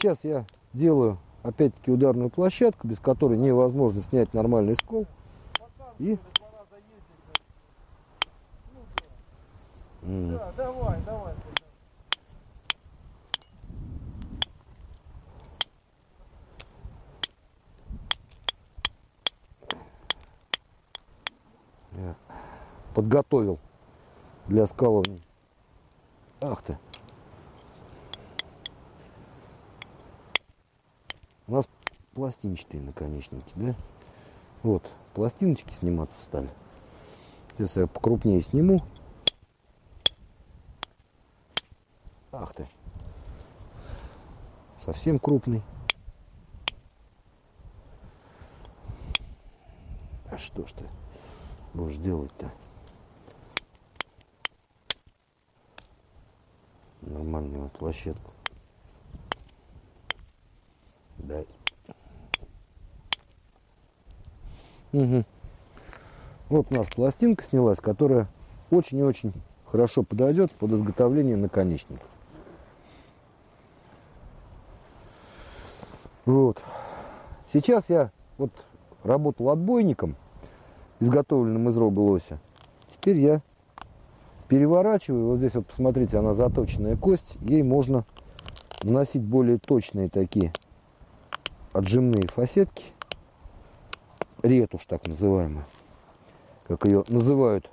Сейчас я делаю опять-таки ударную площадку, без которой невозможно снять нормальный скол. И... Да, давай, давай. Я подготовил для скалывания. Ах ты. У нас пластинчатые наконечники, да? Вот, пластиночки сниматься стали. Сейчас я покрупнее сниму. Ах ты. Совсем крупный. А что ж ты будешь делать-то? Нормальную площадку. Угу. Вот у нас пластинка снялась, которая очень и очень хорошо подойдет под изготовление наконечников. Вот. Сейчас я вот работал отбойником, изготовленным из роба лося. Теперь я переворачиваю. Вот здесь вот посмотрите, она заточенная кость. Ей можно наносить более точные такие отжимные фасетки. Ретушь так называемая, как ее называют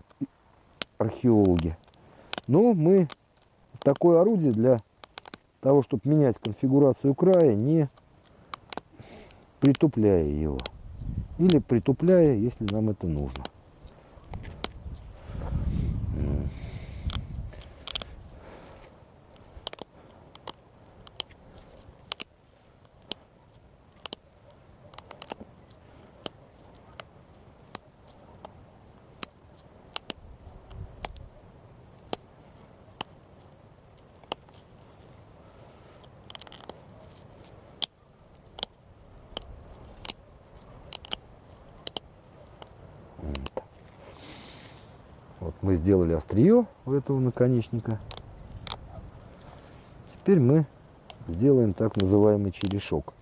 археологи. Но мы такое орудие для того, чтобы менять конфигурацию края, не притупляя его. Или притупляя, если нам это нужно. Вот мы сделали острие у этого наконечника. Теперь мы сделаем так называемый черешок.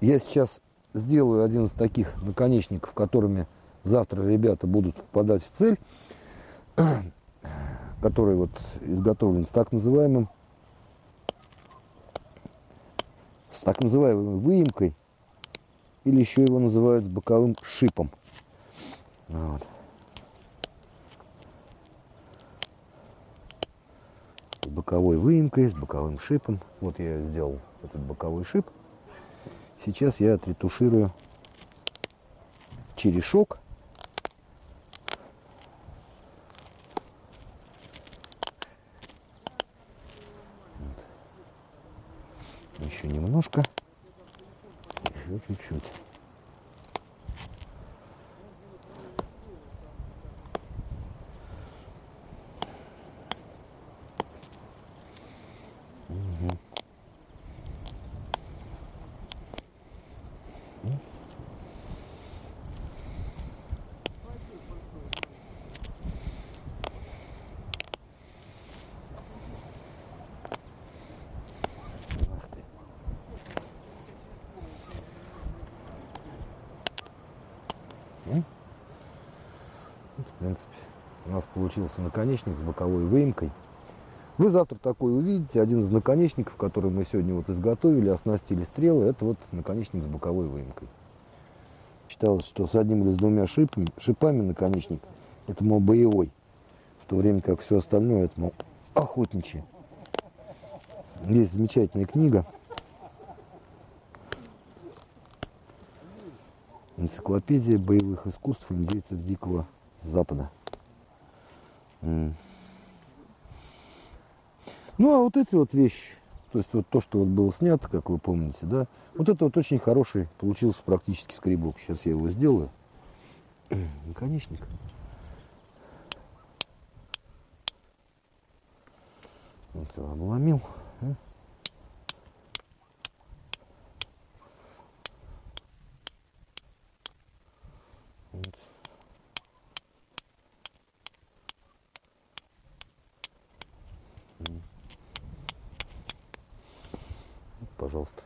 Я сейчас сделаю один из таких наконечников, которыми завтра ребята будут попадать в цель, который вот изготовлен с так называемым с так называемой выемкой или еще его называют с боковым шипом. Вот. Боковой выемкой, с боковым шипом. Вот я сделал этот боковой шип. Сейчас я отретуширую черешок. Вот. Еще немножко. Еще чуть-чуть. Ах ты. М? Вот, в принципе, у нас получился наконечник с боковой выемкой. Вы завтра такой увидите. Один из наконечников, который мы сегодня вот изготовили, оснастили стрелы, это вот наконечник с боковой выемкой. Считалось, что с одним или с двумя шипами, шипами наконечник, это, мол, боевой. В то время как все остальное, это, мол, охотничье. Есть замечательная книга. Энциклопедия боевых искусств индейцев Дикого Запада. М. Ну, а вот эти вот вещи, то есть вот то, что вот было снято, как вы помните, да, вот это вот очень хороший получился практически скребок. Сейчас я его сделаю. Наконечник. Вот его обломил. Пожалуйста,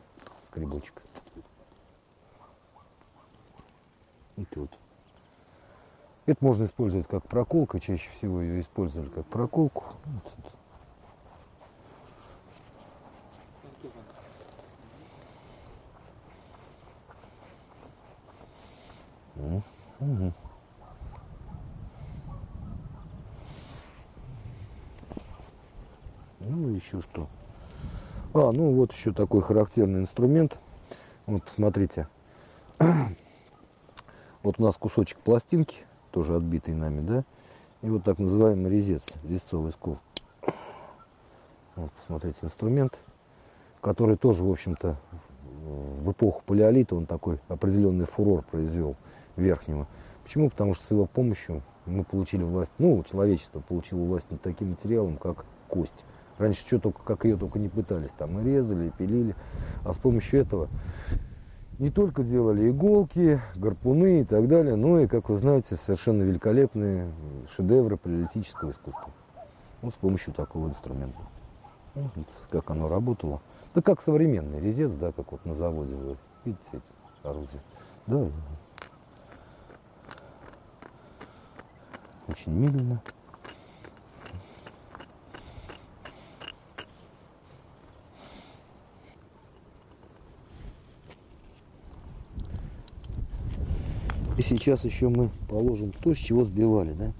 скребочек. Вот вот. Это можно использовать как проколка. Чаще всего ее использовали как проколку. Вот тут. Угу. Ну, еще что. А, ну вот еще такой характерный инструмент. Вот, посмотрите. вот у нас кусочек пластинки, тоже отбитый нами, да? И вот так называемый резец, резцовый скол. Вот, посмотрите, инструмент, который тоже, в общем-то, в эпоху палеолита он такой определенный фурор произвел верхнего. Почему? Потому что с его помощью мы получили власть, ну, человечество получило власть над таким материалом, как кость. Раньше что только, как ее только не пытались, там и резали, и пилили. А с помощью этого не только делали иголки, гарпуны и так далее, но и, как вы знаете, совершенно великолепные шедевры палеолитического искусства. Ну, с помощью такого инструмента. Вот как оно работало. Да как современный резец, да, как вот на заводе вы видите эти орудия. Да, очень медленно. И сейчас еще мы положим то, с чего сбивали, да?